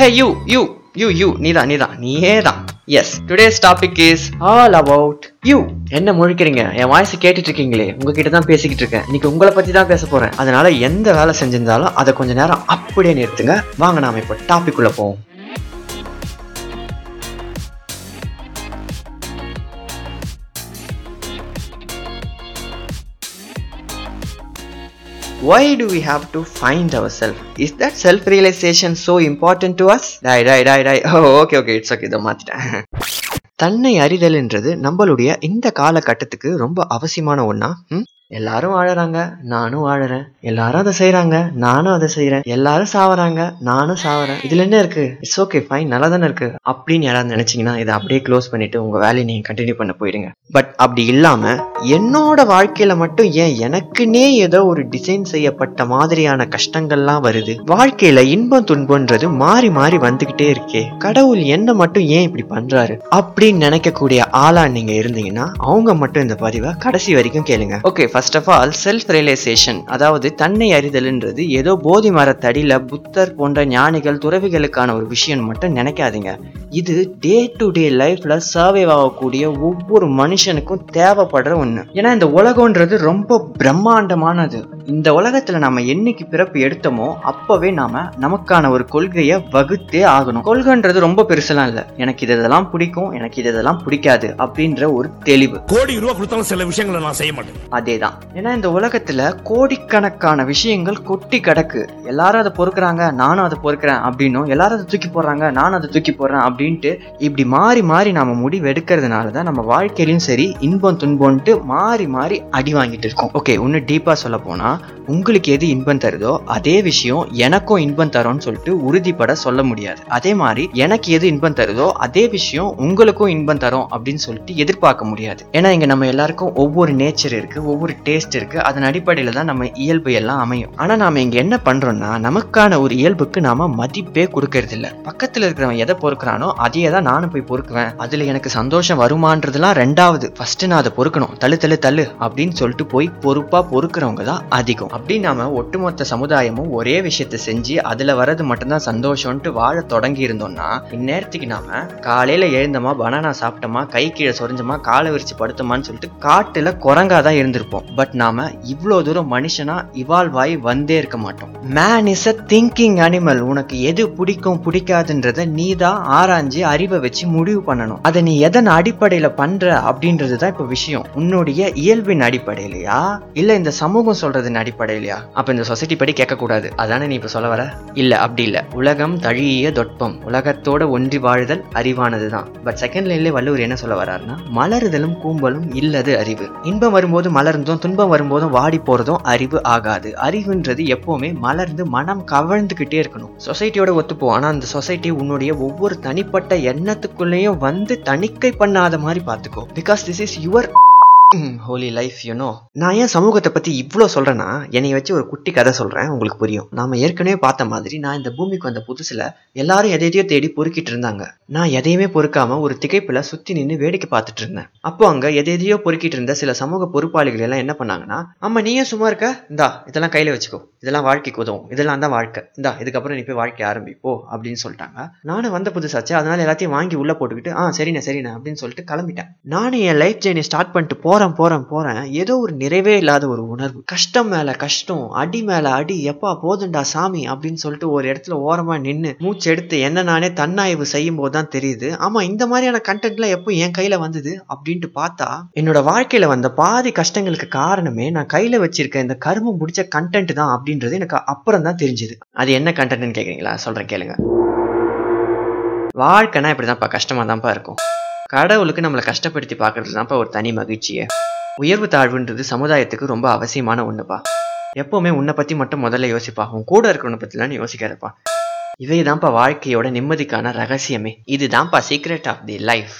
Hey you you you you நீதான் நீதான். நீயே தான் yes today's topic is all about you என்ன முழிக்கிறீங்க? என் வாய்ஸ் கேட்டுட்டு இருக்கீங்களே உங்ககிட்ட தான் பேசிக்கிட்டு இருக்கேன் இன்னைக்கு உங்களை பத்தி தான் பேச போறேன். அதனால எந்த வேலை செஞ்சிருந்தாலும் அதை கொஞ்ச நேரம் அப்படியே நிறுத்துங்க. வாங்க நாம இப்போ டாபிக் உள்ள போவோம். Why do we have to find ourselves? Is that self-realization so important to us? Die, die, die, die. Oh, okay, okay, it's okay. இதை மாத்திட்டேன் தன்னை அறிதல்ன்றது நம்மளுடைய இந்த காலகட்டத்துக்கு ரொம்ப அவசியமான ஒன்றா ம்? எல்லாரும் வாழறாங்க நானும் வாழறேன். எல்லாரும் அதை செய்யறாங்க நானும் அதை செய்யறேன் எல்லாரும் சாவறாங்க நானும் சாவறேன். இதுல என்ன இருக்கு? இட்ஸ் ஓகே ஃபைன் நல்லா தானே இருக்கு. அப்படின்னு யாராவது நினைச்சீங்கன்னா இதை அப்படியே க்ளோஸ் பண்ணிட்டு உங்க வேலையை நீங்க கண்டினியூ பண்ண போயிடுங்க. பட் அப்படி இல்லாம என்னோட வாழ்க்கையில மட்டும் ஏன் எனக்குன்னே ஏதோ ஒரு டிசைன் செய்யப்பட்ட மாதிரியான கஷ்டங்கள்லாம் வருது? வாழ்க்கையில இன்பம் துன்பம்ன்றது மாறி மாறி வந்துகிட்டே இருக்கே. கடவுள் என்ன மட்டும் ஏன் இப்படி பண்றாரு? அப்படின்னு நினைக்கக்கூடிய ஆளா நீங்க இருந்தீங்கன்னா அவங்க மட்டும் இந்த பதிவை கடைசி வரைக்கும் கேளுங்க. Okay first of all self realization அதாவது தன்னை அறிதல்ன்றது ஏதோ போதி மரத்தடியில் புத்தர் போன்ற ஞானிகள் துறவிகளுக்கான ஒரு விஷயம் மட்டும் நினைக்காதீங்க. இது டே டு டே லைஃப்ல சர்வைவ் ஆகக்கூடிய ஒவ்வொரு மனுஷனுக்கும் தேவைப்படுற ஒன்று ஏன்னா இந்த உலகம்ன்றது ரொம்ப பிரம்மாண்டமானது. இந்த உலகத்துல நாம என்னைக்கு பிறப்பு எடுத்தோமோ அப்பவே நாம நமக்கான ஒரு கொள்கையை வகுத்தே ஆகணும். கொள்கைன்றது ரொம்ப பெருசெல்லாம் இல்ல. எனக்கு இது இதெல்லாம் பிடிக்கும் எனக்கு இது இதெல்லாம் பிடிக்காது அப்படின்ற ஒரு தெளிவு. கோடி ரூபா கொடுத்தாலும் சில விஷயங்களை நான் செய்ய மாட்டேன். அதேதான். ஏன்னா இந்த உலகத்துல கோடிக்கணக்கான விஷயங்கள் கொட்டி கிடக்கு. எல்லாரும் அதை பொறுக்குறாங்க நானும் அதை பொறுக்கிறேன் அப்படின்னும். எல்லாரும் அதை தூக்கி போடுறாங்க நானும் அதை தூக்கி போடுறேன் அப்படின்ட்டு இப்படி மாறி மாறி நாம முடிவு எடுக்கிறதுனால தான் நம்ம வாழ்க்கையிலும் சரி இன்பம் துன்பம்ட்டு மாறி மாறி அடி வாங்கிட்டு இருக்கோம். ஓகே இன்னும் டீப்பா சொல்ல போனா உங்களுக்கு எது இன்பம் தருதோ அதே விஷயம் எனக்கும் இன்பம் தரும்னு சொல்லிட்டு உறுதிப்பட சொல்ல முடியாது. அதே மாதிரி எனக்கு எது இன்பம் தருதோ அதே விஷயம் உங்களுக்கும் இன்பம் தரும் அப்படின்னு சொல்லிட்டு எதிர்பார்க்க முடியாது. ஏன்னா இங்க நம்ம எல்லாருக்கும் ஒவ்வொரு நேச்சர் இருக்கு ஒவ்வொரு டேஸ்ட் இருக்கு. அதன் அடிப்படையில தான் நம்ம இயல்பு எல்லாம் அமையும். ஆனா நாம இங்க என்ன பண்றோம்னா நமக்கான ஒரு இயல்புக்கு நாம மதிப்பே கொடுக்கறது இல்ல. பக்கத்துல இருக்கிறவன் எதை பொறுக்கிறானோ அதையே தான் நானும் போய் பொறுக்குவேன். அதுல எனக்கு சந்தோஷம் வருமான்றதுலாம் ரெண்டாவது. ஃபர்ஸ்ட் நான் அதை பொறுக்கணும். தள்ளு தள்ளு தள்ளு அப்படின்னு சொல்லிட்டு போய் பொறுப்பா பொறுக்கிறவங்க தான் அதிகம் அப்படி நாம ஒட்டுமொத்த சமுதாயமும் ஒரே விஷயத்த செஞ்சு அதுல வர்றது மட்டும்தான் சந்தோஷம்ட்டு வாழ தொடங்கி இருந்தோம்னா இந்நேரத்துக்கு நாம காலையில எழுந்தோமா பனானா சாப்பிட்டோமா கை கீழே சொரிஞ்சோமா காலை விரிச்சு படுத்தோமான்னு சொல்லிட்டு காட்டுல குரங்காதான் இருந்திருப்போம். பட் நாம இவ்வளோ தூரம் மனுஷனா இவால்வ் ஆகி வந்தே இருக்க மாட்டோம். Man is a thinking animal உனக்கு எது பிடிக்கும் பிடிக்காதுன்றத நீ தான் ஆராய்ஞ்சு அறிவை வச்சு முடிவு பண்ணணும். அதை நீ எதன் அடிப்படையில பண்ற அப்படின்றது தான் இப்ப விஷயம். உன்னுடைய இயல்பின் அடிப்படையிலையா? இல்ல இந்த சமூகம் சொல்றதின் அடிப்படையிலையா? அப்போ இந்த சொசைட்டி படி கேட்கக்கூடாது. அதானே நீ இப்போ சொல்ல வர? இல்லை அப்படி இல்லை. உலகம் தழிய தொட்பம். உலகத்தோட ஒன்றி வாழுதல் அறிவானது தான் பட் செகண்ட் லைன்லேயே வள்ளுவர் என்ன சொல்ல வர்றாருன்னா மலருதலும் கூம்பலும் இல்லது அறிவு. இன்பம் வரும்போது மலர்ந்தும் துன்பம் வரும்போதும் வாடி போகிறதும் அறிவு ஆகாது. அறிவுன்றது எப்போவுமே மலர்ந்து மனம் கவழ்ந்துக்கிட்டே இருக்கணும். சொசைட்டியோட ஒத்துப்போம். ஆனால் அந்த சொசைட்டி உன்னுடைய ஒவ்வொரு தனிப்பட்ட எண்ணத்துக்குள்ளேயும் வந்து தணிக்கை பண்ணாத மாதிரி பார்த்துக்கோ. Because this is your whole life you know நான் ஏன் சமூகத்தை பத்தி இவ்வளோ சொல்றேன்னா என்னை வச்சு ஒரு குட்டி கதை சொல்றேன் உங்களுக்கு புரியும். நாம ஏற்கனவே பார்த்த மாதிரி நான் இந்த பூமிக்கு வந்த புதுசுல எல்லாரும் எதையோ தேடி பொறுக்கிட்டு இருந்தாங்க. நான் எதையுமே பொறுக்காம ஒரு திகைப்புல சுத்தி நின்று வேடிக்கை பார்த்துட்டு இருந்தேன். அப்போ அங்க எதையோ பொறுக்கிட்டு இருந்த சில சமூக பொறுப்பாளிகள் எல்லாம் என்ன பண்ணாங்கன்னா அம்மா நீயே சும்மா இருக்க? இந்தா இதெல்லாம் கையில வச்சுக்கோ. இதெல்லாம் வாழ்க்கைக்கு உதவும். இதெல்லாம் தான் வாழ்க்கை. இந்தா இதுக்கப்புறம் நீ போய் வாழ்க்கை ஆரம்பிப்போ அப்படின்னு சொல்லிட்டாங்க. நானும் வந்த புதுசாச்சு அதனால எல்லாத்தையும் வாங்கி உள்ள போட்டுக்கிட்டு ஆ சரிண்ணே சரிண்ணே அப்படின்னு சொல்லிட்டு கிளம்பிட்டேன். நானும் என் லைஃப் ஜேர்னி ஸ்டார்ட் பண்ணிட்டு போறேன் போறேன் போறேன். ஏதோ ஒரு நிறைவே இல்லாத ஒரு உணர்வு. கஷ்டம் மேல கஷ்டம் அடி மேல அடி எப்பா போதுண்டா சாமி அப்படின்னு சொல்லிட்டு ஒரு இடத்துல ஓரமா நின்று மூச்சு எடுத்து என்ன நானே தன்னாய்வு செய்யும் போது தான் தெரியுது. ஆமா இந்த மாதிரியான கண்டென்ட்லாம் எப்போ என் கையில வந்தது அப்படின்ட்டு பார்த்தா என்னோட வாழ்க்கையில வந்த பாதி கஷ்டங்களுக்கு காரணமே நான் கையில வச்சிருக்க இந்த கருமம் முடிச்ச கண்டென்ட் தான் அப்படின்றது எனக்கு அப்புறம் தான் தெரிஞ்சது. அது என்ன கண்டென்ட்னு கேக்குறீங்களா? சொல்றேன் கேளுங்க. வாழ்க்கைனா இப்படிதான்ப்பா கஷ்டமா தான்ப்பா இருக்கும். கடவுளுக்கு நம்மளை கஷ்டப்படுத்தி பார்க்கறது தான்ப்பா ஒரு தனி மகிழ்ச்சியை. உயர்வு தாழ்வுன்றது சமுதாயத்துக்கு ரொம்ப அவசியமான ஒண்ணுப்பா. எப்பவுமே உன்னை பத்தி மட்டும் முதல்ல யோசிப்பா. உன் கூட இருக்கிறவனை பத்திலாம் நீ யோசிக்காதப்பா. இவைதான்ப்பா வாழ்க்கையோட நிம்மதிக்கான ரகசியமே. இதுதான்ப்பா சீக்ரெட் ஆஃப் தி லைஃப்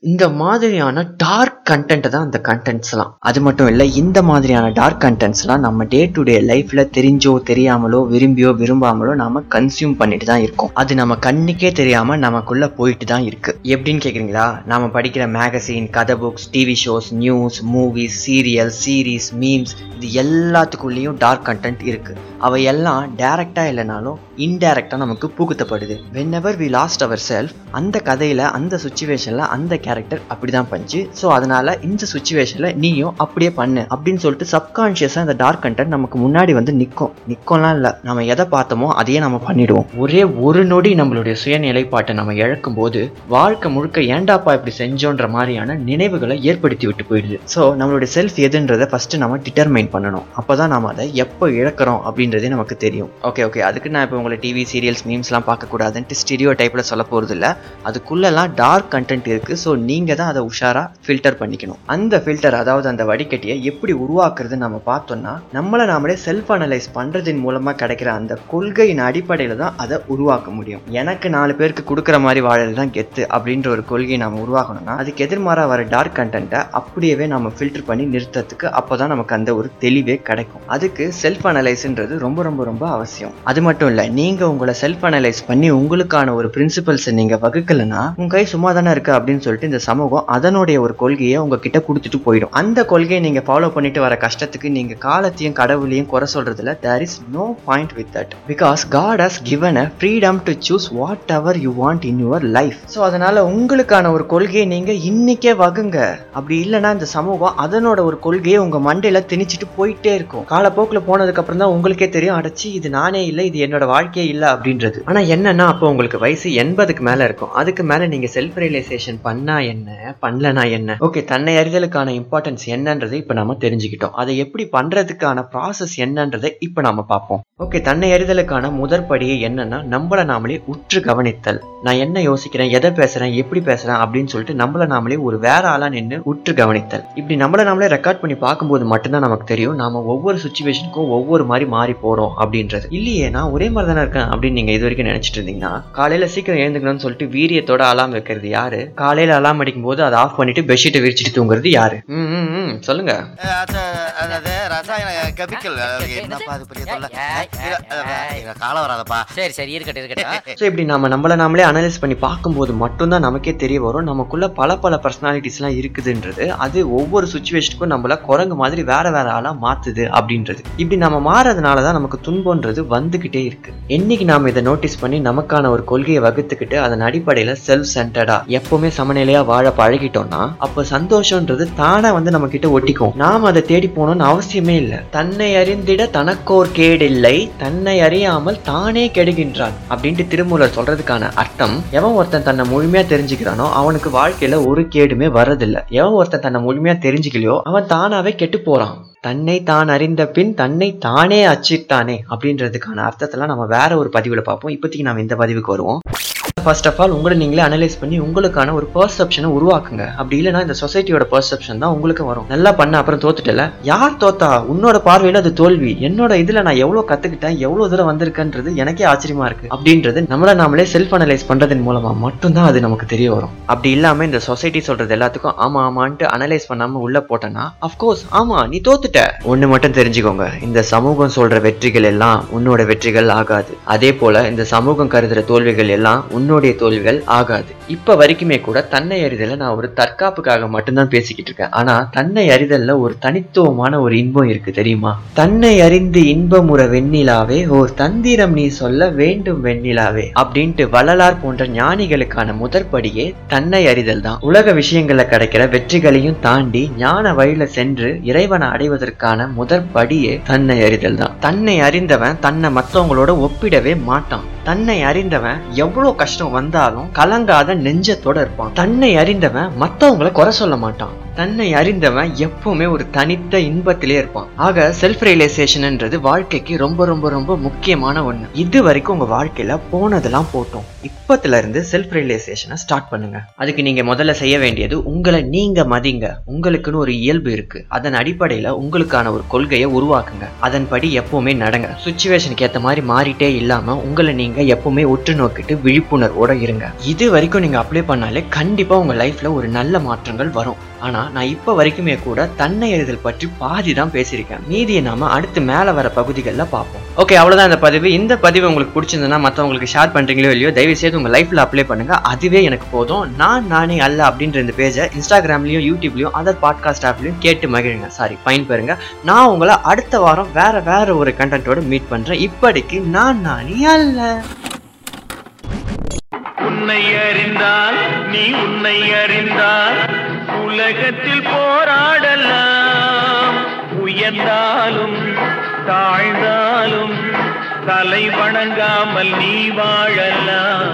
இந்த மாதிரியான டார்க் கண்டென்ட் தான் அந்த கண்டென்ட்ஸ்லாம் அது மட்டும் இல்லை இந்த மாதிரியான டார்க் கண்டென்ட்ஸ்லாம் நம்ம டே டு டே லைஃப்ல தெரிஞ்சோ தெரியாமலோ விரும்பியோ விரும்பாமலோ நாம கன்சியூம் பண்ணிட்டு தான் இருக்கோம். அது நம்ம கண்ணுக்கே தெரியாம நமக்குள்ள போயிட்டு தான் இருக்கு. எப்படின்னு கேக்குறீங்களா? நாம படிக்கிற மேகசின் கதை books TV shows news movies serial series memes இது எல்லாத்துக்குள்ளேயும் டார்க் கண்டென்ட் இருக்கு. அவை எல்லாம் டைரக்டா இல்லைனாலும் இன்டைரக்டா நமக்கு புகுத்தப்படுது. Whenever we lost our self அந்த கதையில அந்த சுச்சுவேஷன்ல அந்த கேரக்டர் அப்படிதான் பண்ணிச்சு ஸோ அதனால இந்த சுச்சுவேஷனில் நீயும் அப்படியே பண்ணு அப்படின்னு சொல்லிட்டு சப்கான்ஷியஸாக இந்த டார்க் கண்டென்ட் நமக்கு முன்னாடி வந்து நிற்கும் நிற்கலாம் இல்லை. நம்ம எதை பார்த்தோமோ அதையே நம்ம பண்ணிடுவோம். ஒரே ஒரு நொடி நம்மளுடைய சுயநிலைப்பாட்டை நம்ம இழக்கும் போது வாழ்க்கை முழுக்க ஏண்டாப்பா இப்படி செஞ்சோன்ற மாதிரியான நினைவுகளை ஏற்படுத்தி விட்டு போயிடுது. ஸோ நம்மளுடைய செல்ஃப் எதுன்றதை ஃபஸ்ட்டு நம்ம டிட்டர்மைன் பண்ணணும். அப்போ தான் நம்ம அதை எப்போ இழக்கிறோம் அப்படின்றதே நமக்கு தெரியும். ஓகே ஓகே அதுக்கு நான் இப்போ உங்களை டிவி சீரியல்ஸ் மீம்ஸ்லாம் பார்க்கக்கூடாதுன்ட்டு ஸ்டீரியோ டைப்பில் சொல்ல போகிறது இல்லை அதுக்குள்ளெல்லாம் டார்க் கண்டென்ட் இருக்குது ஸோ நீங்கள் தான் அதை உஷாராக ஃபில்டர் பண்ணிக்கணும். அந்த ஃபில்டர் அதாவது அந்த வடிகட்டியை எப்படி உருவாக்குறது நம்ம பார்த்தோம்னா நம்மளை நாமளே செல்ஃப் அனலைஸ் பண்ணுறதின் மூலமாக கிடைக்கிற அந்த கொள்கையின் அடிப்படையில் தான் அதை உருவாக்க முடியும். எனக்கு நாலு பேருக்கு கொடுக்குற மாதிரி வாழறது தான் கெத்து அப்படின்ற ஒரு கொள்கையை நம்ம உருவாக்கணும்னா அதுக்கு எதிர்மாறாக வர டார்க் கண்டென்ட்டை அப்படியே நம்ம ஃபில்டர் பண்ணி நிறுத்தத்துக்கு அப்போ தான் நமக்கு அந்த ஒரு தெளிவே கிடைக்கும். அதுக்கு செல்ஃப் அனலைஸ்ன்றது ரொம்ப ரொம்ப ரொம்ப அவசியம். அது மட்டும் இல்லை நீங்கள் உங்களை செல்ஃப் அனலைஸ் பண்ணி உங்களுக்கான ஒரு பிரின்சிபல்ஸை நீங்கள் வகுக்கலைன்னா உங்க கை சும்மா தானே இருக்கு அப்படின்னு சொல்லிட்டு இந்த சமூகம் அதனுடைய ஒரு கொள்கையை உங்ககிட்ட கொடுத்துட்டு போயிடும். அந்த கொள்கையை நீங்க ஃபாலோ பண்ணிட்டு வர கஷ்டத்துக்கு நீங்க காலத்தையும் கடவுளையும் குறை சொல்றதுல there is no point with that because God has given a freedom to choose whatever you want in your life so அதனால உங்களுக்கான ஒரு கொள்கையை நீங்க இன்னைக்கே வகுங்க. அப்படி இல்லைன்னா இந்த சமூகம் அதனோட ஒரு கொள்கையை உங்க மண்டையில திணிச்சிட்டு போயிட்டே இருக்கும். காலப்போக்கில் போனதுக்கப்புறம் தான் உங்களுக்கே தெரியும் அடைச்சி இது நானே இல்லை இது என்னோட வாழ்க்கையே இல்லை அப்படின்றது. ஆனா என்னன்னா அப்போ உங்களுக்கு வயசு எண்பதுக்கு மேல இருக்கும். அதுக்கு மேல நீங்க செல்ஃப் ரியலைசேஷன் பண்ணா என்ன பண்ணலனா என்ன? ஓகே தன்னை அறிதலுக்கான இம்பார்ட்டன்ஸ் என்னன்றதை இப்ப நம்ம தெரிஞ்சுக்கிட்டோம். அதை எப்படி பண்றதுக்கான ப்ராசஸ் என்னன்றதை இப்ப நாம பார்ப்போம். ஓகே தன்னை அறிதலுக்கான முதற்படியை என்னன்னா நம்மள நாமளே உற்று கவனித்தல். நான் என்ன யோசிக்கிறேன் எதை பேசுறேன் எப்படி பேசுறேன் அப்படின்னு சொல்லிட்டு நம்மள நாமளே ஒரு வேற ஆளா நின்று உற்று கவனித்தல். இப்படி நம்மள நாமளே ரெக்கார்ட் பண்ணி பார்க்கும்போது மட்டும்தான் நமக்கு தெரியும் நாம ஒவ்வொரு சுச்சுவேஷனுக்கும் ஒவ்வொரு மாதிரி மாறி போறோம் அப்படின்றது. இல்லையே நான் ஒரே மாதிரி தானே இருக்கேன் அப்படின்னு நீங்க இது வரைக்கும் நினைச்சிட்டு இருந்தீங்கன்னா காலையில சீக்கிரம் எழுந்துக்கணும்னு சொல்லிட்டு வீரியத்தோட அலாம் வைக்கிறது யாரு? காலையில அலாம் அடிக்கும் போது அதை ஆஃப் பண்ணிட்டு பெட்ஷீட்டை விரிச்சிட்டு தூங்குறது யாரு? ம், ம், ம், சொல்லுங்க. சரி சரி இருக்கட்டும் இருக்கட்டும். ஸோ இப்படி நம்ம நம்மள நாமளே அனலைஸ் பண்ணி பார்க்கும்போது மட்டும்தான் நமக்கே தெரிய வரும். நமக்குள்ள பல பல பர்சனாலிட்டிஸ்லாம் இருக்குதுன்றது. அது ஒவ்வொரு சுச்சுவேஷனுக்கும் நம்மள குரங்கு மாதிரி வேற வேற ஆளா மாத்துது அப்படின்றது. இப்படி நம்ம மாறதுனால தான் நமக்கு துன்பம்ன்றது வந்துகிட்டே இருக்கு. என்னைக்கு நாம இதை நோட்டீஸ் பண்ணி நமக்கான ஒரு கொள்கையை வகுத்துக்கிட்டு அதன் அடிப்படையில செல்ஃப் சென்டர்டா எப்பவுமே சமநிலையா வாழ பழகிட்டோம்னா அப்ப சந்தோஷம்ன்றது தானா வந்து நம்ம கிட்ட ஒட்டிக்கும். நாம் அதை தேடி போகணும்னு அவசியமே இல்லை. தன்னை அறிந்திட தனக்கோர் கேடில்லை. தன்னை அறியாமல் தானே கெடுகின்றான் அப்படின்ட்டு திருமூலர் சொல்றதுக்கான அர்த்தம் எவன் ஒருத்தன் தன்னை முழுமையா தெரிஞ்சுக்கிறானோ அவனுக்கு வாழ்க்கையில ஒரு கேடுமே வர்றதில்ல. எவன் ஒருத்தன் தன்னை முழுமையா தெரிஞ்சுக்கலையோ அவன் தானாவே கெட்டு போறான். தன்னை தான் அறிந்த பின் தன்னை தானே அச்சிட்டானே அப்படின்றதுக்கான அர்த்தத்தெல்லாம் நம்ம வேற ஒரு பதிவுல பார்ப்போம். இப்போதைக்கு நம்ம இந்த பதிவுக்கு வருவோம். ஃபர்ஸ்ட் ஆஃப் ஆல் உங்களை நீங்களே அனலைஸ் பண்ணி உங்களுக்கான ஒரு பர்செப்ஷனை உருவாக்குங்க. அப்படி இல்லைன்னா இந்த சொசைட்டியோட பர்செப்ஷன் தான் உங்களுக்கு வரும். நல்லா பண்ண அப்புறம் தோத்துட்டல. யார் தோத்தா? உன்னோட பார்வையில அது தோல்வி. என்னோட இதுல நான் எவ்வளவு கத்துக்கிட்டேன் எவ்வளவு தூரம் வந்திருக்கேன்றது எனக்கே ஆச்சரியமா இருக்கு. அப்படின்றது நம்மள நாமளே செல்ஃப் அனலைஸ் பண்றதன் மூலமா மட்டும்தான் அது நமக்கு தெரிய வரும். அப்படி இல்லாம இந்த சொசைட்டி சொல்றது எல்லாத்துக்கும் ஆமா ஆமான்ட்டு அனலைஸ் பண்ணாம உள்ள போட்டேன்னா அஃப்கோர்ஸ் ஆமா நீ தோத்துட்ட. ஒண்ணு மட்டும் தெரிஞ்சுக்கோங்க. இந்த சமூகம் சொல்ற வெற்றிகள் எல்லாம் உன்னோட வெற்றிகள் ஆகாது. அதே போல இந்த சமூகம் கருதுற தோல்விகள் எல்லாம் என்னுடைய தோல்விகள் ஆகாது. இப்ப வரைக்குமே கூட தன்னை அறிதலை நான் ஒரு தற்காப்புக்காக மட்டும்தான் பேசிக்கிட்டு இருக்கேன். ஆனா தன்னை அறிதல்ல ஒரு தனித்துவமான ஒரு இன்பம் இருக்கு தெரியுமா? தன்னை அறிந்து இன்பமுற வெண்ணிலாவே ஓர் தந்திரம் நீ சொல்ல வேண்டும் வெண்ணிலாவே அப்படின்ட்டு வள்ளலார் போன்ற ஞானிகளுக்கான முதற்படியே தன்னை அறிதல் தான். உலக விஷயங்களில் கிடைக்கிற வெற்றிகளையும் தாண்டி ஞான வழியில சென்று இறைவனை அடைவதற்கான முதற்படியே தன்னை அறிதல் தான். தன்னை அறிந்தவன் தன்னை மத்தவங்களோட ஒப்பிடவே மாட்டான். தன்னை அறிந்தவன் எவ்வளவு கஷ்டம் வந்தாலும் கலங்காத நெஞ்சத்தோட இருப்பான். தன்னை அறிந்தவன் மத்தவங்கள குறை சொல்ல மாட்டான். தன்னை அறிந்தவன் எப்பவுமே ஒரு தனித்த இன்பத்திலே இருப்பான். ஆக செல்ஃப் ரியலைசேஷன்ன்றது வாழ்க்கைக்கு ரொம்ப ரொம்ப ரொம்ப முக்கியமான ஒண்ணு. இது வரைக்கும் உங்க வாழ்க்கையில போனதெல்லாம் போட்டோம். இப்பத்துல இருந்து செல்ஃப் ரியலைசேஷனை ஸ்டார்ட் பண்ணுங்க. அதுக்கு நீங்க முதல்ல செய்ய வேண்டியது உங்களை நீங்க மதிங்க. உங்களுக்குன்னு ஒரு இயல்பு இருக்கு. அதன் அடிப்படையில உங்களுக்கான ஒரு கொள்கையை உருவாக்குங்க. அதன்படி எப்பவுமே நடங்க. சுச்சுவேஷனுக்கு ஏத்த மாதிரி மாறிட்டே இல்லாம உங்களை நீங்க எப்பவுமே உற்று நோக்கிட்டு விழிப்புணர்வோட இருங்க. இது வரைக்கும் மட்டும் நீங்கள் அப்ளை பண்ணாலே கண்டிப்பாக உங்கள் லைஃப்பில் ஒரு நல்ல மாற்றங்கள் வரும். ஆனால் நான் இப்போ வரைக்குமே கூட தன்னை எறிதல் பற்றி பாதி தான் பேசியிருக்கேன். மீதியை நாம அடுத்து மேலே வர பகுதிகளில் பார்ப்போம். ஓகே அவ்வளோதான் இந்த பதிவு. இந்த பதிவு உங்களுக்கு பிடிச்சிருந்ததுன்னா மற்றவங்களுக்கு ஷேர் பண்ணுறீங்களோ இல்லையோ தயவு செய்து உங்கள் லைஃப்பில் அப்ளை பண்ணுங்கள் அதுவே எனக்கு போதும். நான் நானே அல்ல அப்படின்ற இந்த பேஜை இன்ஸ்டாகிராம்லையும் யூடியூப்லையும் அதர் பாட்காஸ்ட் ஆப்லையும் கேட்டு மகிழுங்க. சாரி பயன் பெறுங்க நான் உங்களை அடுத்த வாரம் வேற வேற ஒரு கண்டென்ட்டோடு மீட் பண்ணுறேன் இப்படிக்கு நான் நானே அல்ல. உன்னை அறிந்தால் நீ உன்னை அறிந்தால் உலகத்தில் போராடலாம். உயர்ந்தாலும் தாழ்ந்தாலும் தலை வணங்காமல் நீ வாழலாம்.